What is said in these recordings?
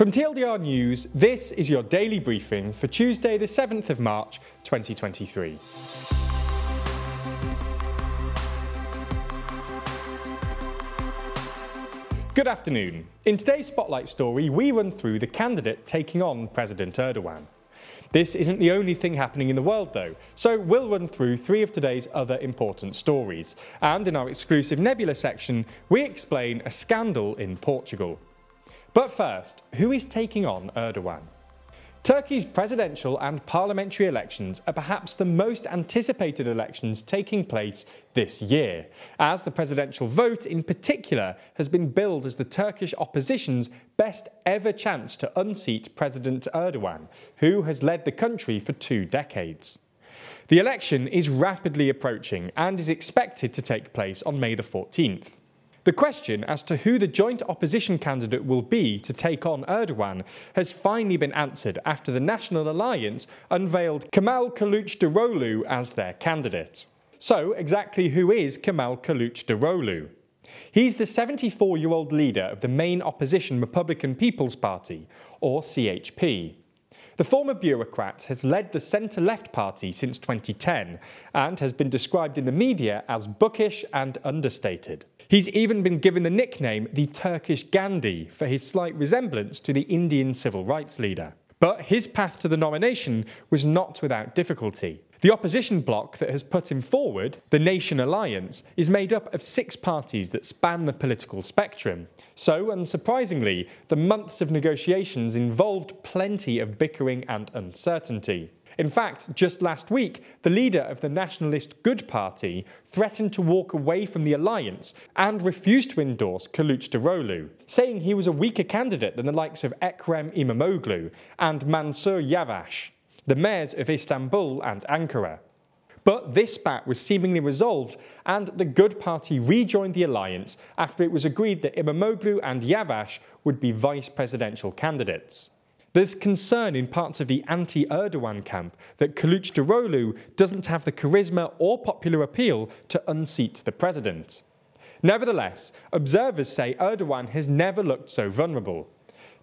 From TLDR News, this is your daily briefing for Tuesday, the 7th of March, 2023. Good afternoon. In today's Spotlight story, we run through the candidate taking on President Erdogan. This isn't the only thing happening in the world, though, so we'll run through three of today's other important stories. And in our exclusive Nebula section, we explain a scandal in Portugal. But first, who is taking on Erdogan? Turkey's presidential and parliamentary elections are perhaps the most anticipated elections taking place this year, as the presidential vote in particular has been billed as the Turkish opposition's best ever chance to unseat President Erdogan, who has led the country for two decades. The election is rapidly approaching and is expected to take place on May the 14th. The question as to who the joint opposition candidate will be to take on Erdogan has finally been answered after the National Alliance unveiled Kemal Kılıçdaroğlu as their candidate. So, exactly who is Kemal Kılıçdaroğlu? He's the 74 year old leader of the main opposition Republican People's Party, or CHP. The former bureaucrat has led the centre left party since 2010 and has been described in the media as bookish and understated. He's even been given the nickname the Turkish Gandhi for his slight resemblance to the Indian civil rights leader. But his path to the nomination was not without difficulty. The opposition bloc that has put him forward, the Nation Alliance, is made up of six parties that span the political spectrum. So, unsurprisingly, the months of negotiations involved plenty of bickering and uncertainty. In fact, just last week, the leader of the nationalist Good Party threatened to walk away from the alliance and refused to endorse Kılıçdaroğlu, saying he was a weaker candidate than the likes of Ekrem İmamoğlu and Mansur Yavaş the mayors of Istanbul and Ankara. But this spat was seemingly resolved, and the Good Party rejoined the alliance after it was agreed that Imamoglu and Yavaş would be vice presidential candidates. There's concern in parts of the anti Erdogan camp that Kılıçdaroğlu doesn't have the charisma or popular appeal to unseat the president. Nevertheless, observers say Erdogan has never looked so vulnerable.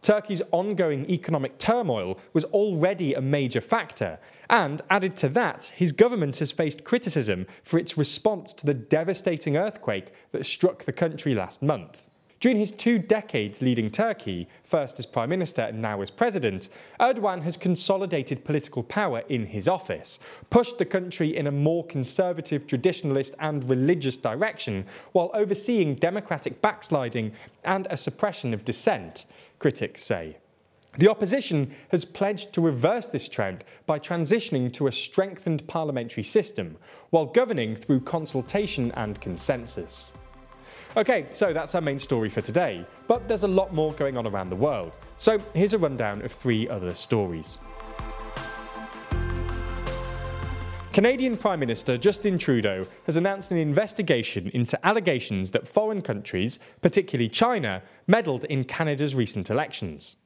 Turkey's ongoing economic turmoil was already a major factor, and added to that, his government has faced criticism for its response to the devastating earthquake that struck the country last month. During his two decades leading Turkey, first as Prime Minister and now as President, Erdogan has consolidated political power in his office, pushed the country in a more conservative, traditionalist, and religious direction, while overseeing democratic backsliding and a suppression of dissent critics say. The opposition has pledged to reverse this trend by transitioning to a strengthened parliamentary system, while governing through consultation and consensus. Okay, so that's our main story for today, but there's a lot more going on around the world. So here's a rundown of three other stories. Canadian Prime Minister Justin Trudeau has announced an investigation into allegations that foreign countries, particularly China, meddled in Canada's recent elections.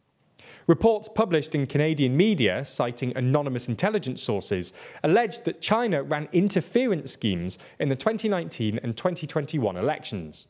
Reports published in Canadian media, citing anonymous intelligence sources, alleged that China ran interference schemes in the 2019 and 2021 elections.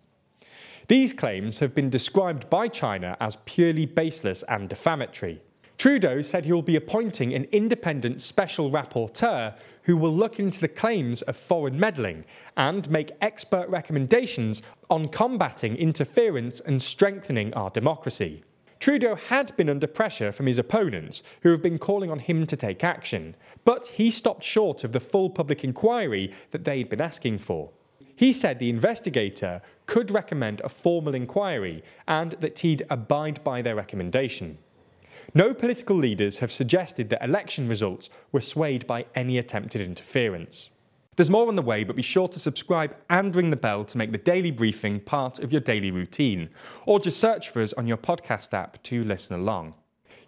These claims have been described by China as purely baseless and defamatory. Trudeau said he will be appointing an independent special rapporteur who will look into the claims of foreign meddling and make expert recommendations on combating interference and strengthening our democracy. Trudeau had been under pressure from his opponents, who have been calling on him to take action, but he stopped short of the full public inquiry that they'd been asking for. He said the investigator could recommend a formal inquiry and that he'd abide by their recommendation. No political leaders have suggested that election results were swayed by any attempted interference. There's more on the way, but be sure to subscribe and ring the bell to make the daily briefing part of your daily routine, or just search for us on your podcast app to listen along.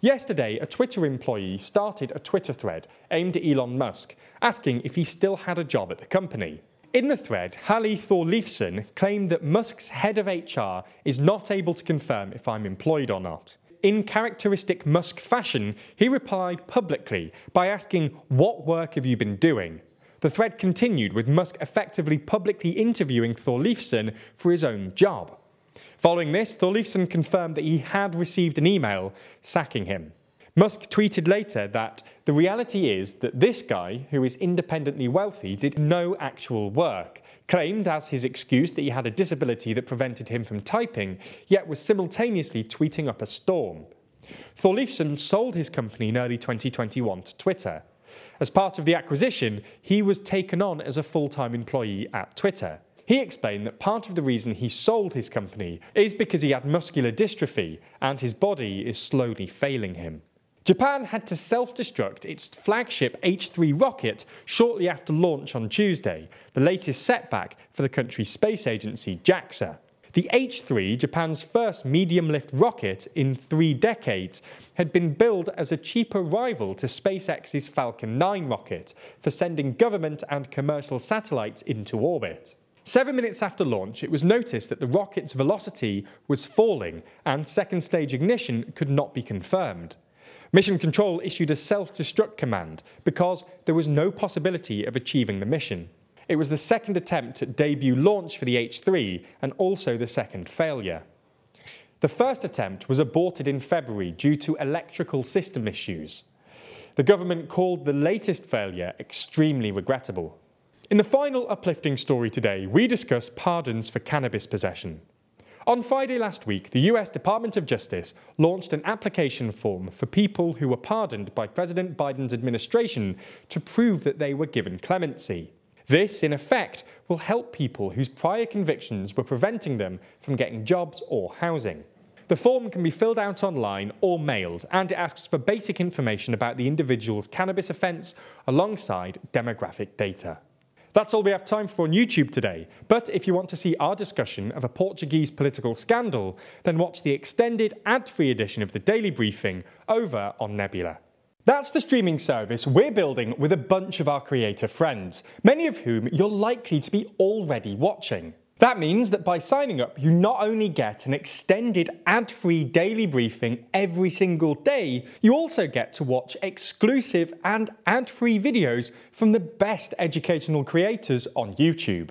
Yesterday, a Twitter employee started a Twitter thread aimed at Elon Musk, asking if he still had a job at the company. In the thread, Halli Thorleifsson claimed that Musk's head of HR is not able to confirm if I'm employed or not. In characteristic Musk fashion, he replied publicly by asking, What work have you been doing? The thread continued with Musk effectively publicly interviewing Thorleifsson for his own job. Following this, Thorleifsson confirmed that he had received an email sacking him. Musk tweeted later that the reality is that this guy, who is independently wealthy, did no actual work, claimed as his excuse that he had a disability that prevented him from typing, yet was simultaneously tweeting up a storm. Thorleifsson sold his company in early 2021 to Twitter. As part of the acquisition, he was taken on as a full time employee at Twitter. He explained that part of the reason he sold his company is because he had muscular dystrophy and his body is slowly failing him. Japan had to self destruct its flagship H 3 rocket shortly after launch on Tuesday, the latest setback for the country's space agency, JAXA. The H 3, Japan's first medium lift rocket in three decades, had been billed as a cheaper rival to SpaceX's Falcon 9 rocket for sending government and commercial satellites into orbit. Seven minutes after launch, it was noticed that the rocket's velocity was falling and second stage ignition could not be confirmed. Mission Control issued a self destruct command because there was no possibility of achieving the mission. It was the second attempt at debut launch for the H3 and also the second failure. The first attempt was aborted in February due to electrical system issues. The government called the latest failure extremely regrettable. In the final uplifting story today, we discuss pardons for cannabis possession. On Friday last week, the US Department of Justice launched an application form for people who were pardoned by President Biden's administration to prove that they were given clemency. This, in effect, will help people whose prior convictions were preventing them from getting jobs or housing. The form can be filled out online or mailed, and it asks for basic information about the individual's cannabis offence alongside demographic data. That's all we have time for on YouTube today. But if you want to see our discussion of a Portuguese political scandal, then watch the extended ad free edition of the Daily Briefing over on Nebula. That's the streaming service we're building with a bunch of our creator friends, many of whom you're likely to be already watching. That means that by signing up, you not only get an extended ad free daily briefing every single day, you also get to watch exclusive and ad free videos from the best educational creators on YouTube.